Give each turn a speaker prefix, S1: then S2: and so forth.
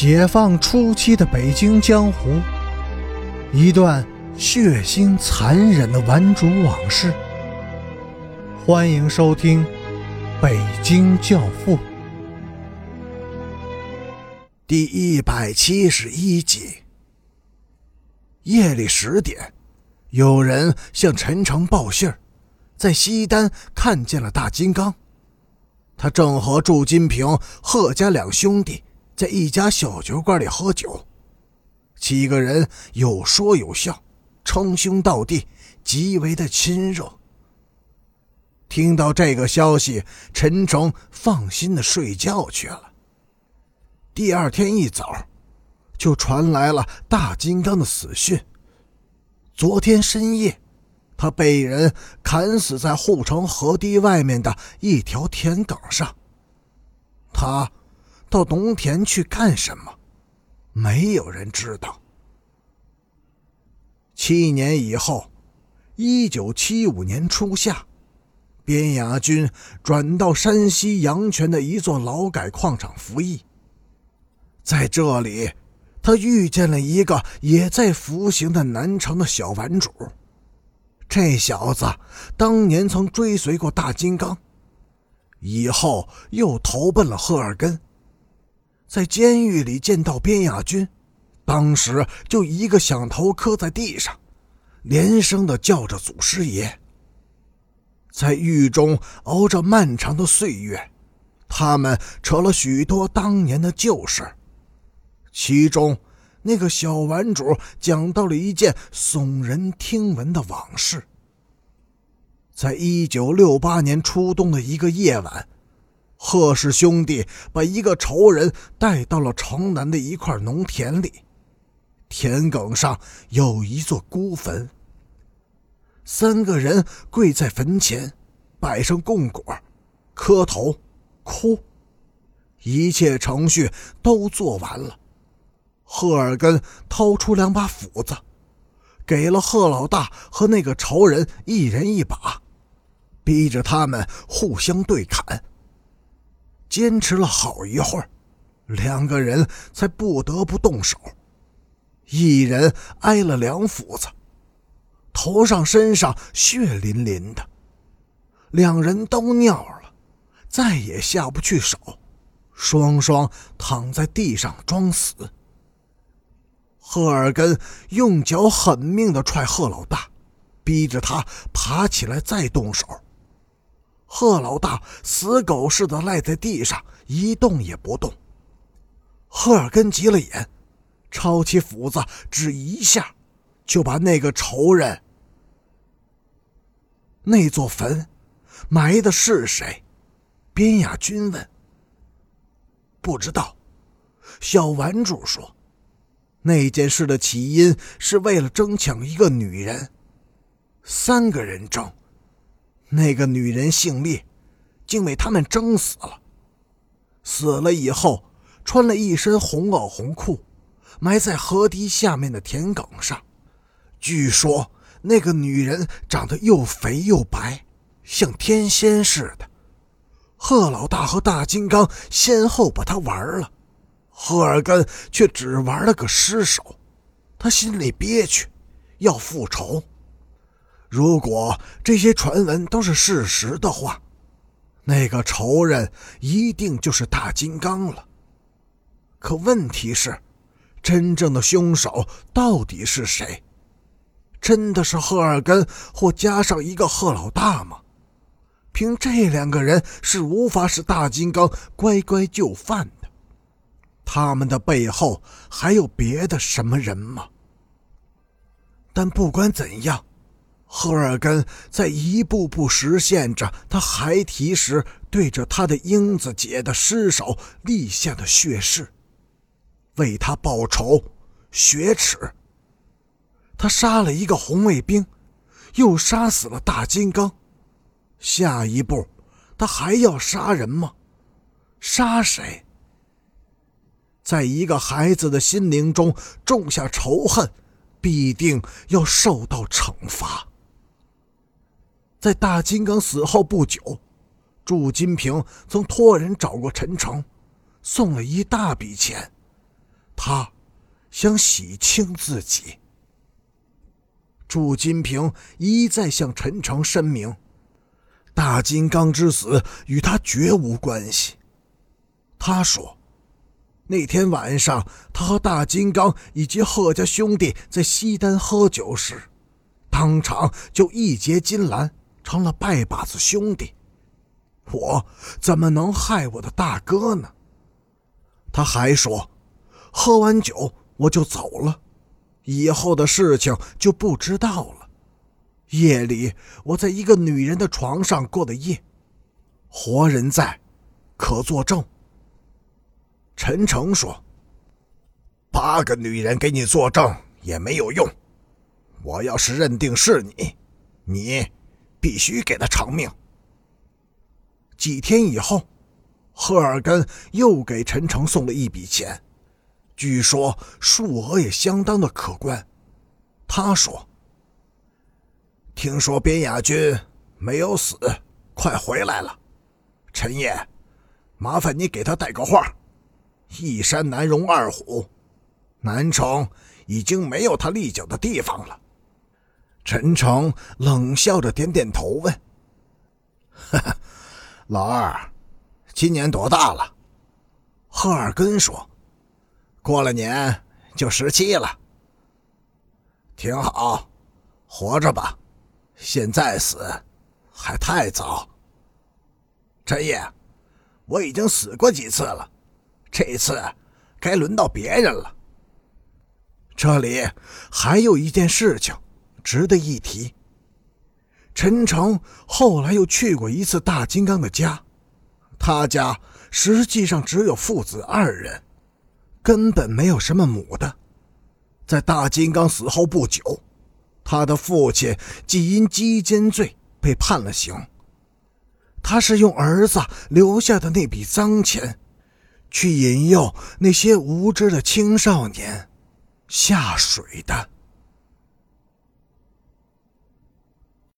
S1: 解放初期的北京江湖，一段血腥残忍的顽主往事。欢迎收听《北京教父》
S2: 第一百七十一集。夜里十点，有人向陈诚报信儿，在西单看见了大金刚。他正和祝金平、贺家两兄弟在一家小酒馆里喝酒，七个人有说有笑，称兄道弟，极为的亲热。听到这个消息，陈诚放心的睡觉去了。第二天一早，就传来了大金刚的死讯。昨天深夜。他被人砍死在护城河堤外面的一条田埂上。他到农田去干什么？没有人知道。七年以后，一九七五年初夏，边雅军转到山西阳泉的一座劳改矿场服役。在这里，他遇见了一个也在服刑的南城的小顽主。这小子当年曾追随过大金刚，以后又投奔了赫尔根。在监狱里见到边亚军，当时就一个响头磕在地上，连声的叫着祖师爷。在狱中熬着漫长的岁月，他们扯了许多当年的旧事，其中。那个小顽主讲到了一件耸人听闻的往事。在一九六八年初冬的一个夜晚，贺氏兄弟把一个仇人带到了城南的一块农田里，田埂上有一座孤坟。三个人跪在坟前，摆上供果，磕头，哭，一切程序都做完了。赫尔根掏出两把斧子，给了贺老大和那个仇人一人一把，逼着他们互相对砍。坚持了好一会儿，两个人才不得不动手。一人挨了两斧子，头上身上血淋淋的，两人都尿了，再也下不去手，双双躺在地上装死。赫尔根用脚狠命的踹贺老大，逼着他爬起来再动手。贺老大死狗似的赖在地上一动也不动。赫尔根急了眼，抄起斧子只一下，就把那个仇人。那座坟埋的是谁？边雅君问。不知道。小顽主说。那件事的起因是为了争抢一个女人，三个人争，那个女人姓烈，竟被他们争死了。死了以后，穿了一身红袄红裤，埋在河堤下面的田埂上。据说那个女人长得又肥又白，像天仙似的。贺老大和大金刚先后把她玩了。赫尔根却只玩了个失手，他心里憋屈，要复仇。如果这些传闻都是事实的话，那个仇人一定就是大金刚了。可问题是，真正的凶手到底是谁？真的是赫尔根，或加上一个贺老大吗？凭这两个人是无法使大金刚乖乖就范的。他们的背后还有别的什么人吗？但不管怎样，赫尔根在一步步实现着他孩提时对着他的英子姐的尸首立下的血誓，为他报仇雪耻。他杀了一个红卫兵，又杀死了大金刚，下一步他还要杀人吗？杀谁？在一个孩子的心灵中种下仇恨，必定要受到惩罚。在大金刚死后不久，祝金平曾托人找过陈诚，送了一大笔钱，他想洗清自己。祝金平一再向陈诚申明，大金刚之死与他绝无关系。他说，那天晚上他和大金刚以及贺家兄弟在西单喝酒时，当场就义结金兰，成了拜把子兄弟。我怎么能害我的大哥呢？他还说，喝完酒我就走了。以后的事情就不知道了。夜里我在一个女人的床上过的夜，活人在，可作证。陈诚说：“八个女人给你作证也没有用，我要是认定是你，你必须给他偿命。”几天以后，赫尔根又给陈诚送了一笔钱。据说数额也相当的可观。他说：“听说边雅君没有死，快回来了。陈爷，麻烦你给他带个话：一山难容二虎，南城已经没有他立脚的地方了。”陈诚冷笑着点点头，问：“哈 哈老二，今年多大了？”赫尔根说。过了年就十七了，挺好，活着吧。现在死还太早。陈爷，我已经死过几次了，这次该轮到别人了。这里还有一件事情值得一提。陈诚后来又去过一次大金刚的家，他家实际上只有父子二人。根本没有什么母的，在大金刚死后不久，他的父亲即因鸡奸罪被判了刑。他是用儿子留下的那笔脏钱，去引诱那些无知的青少年下水的。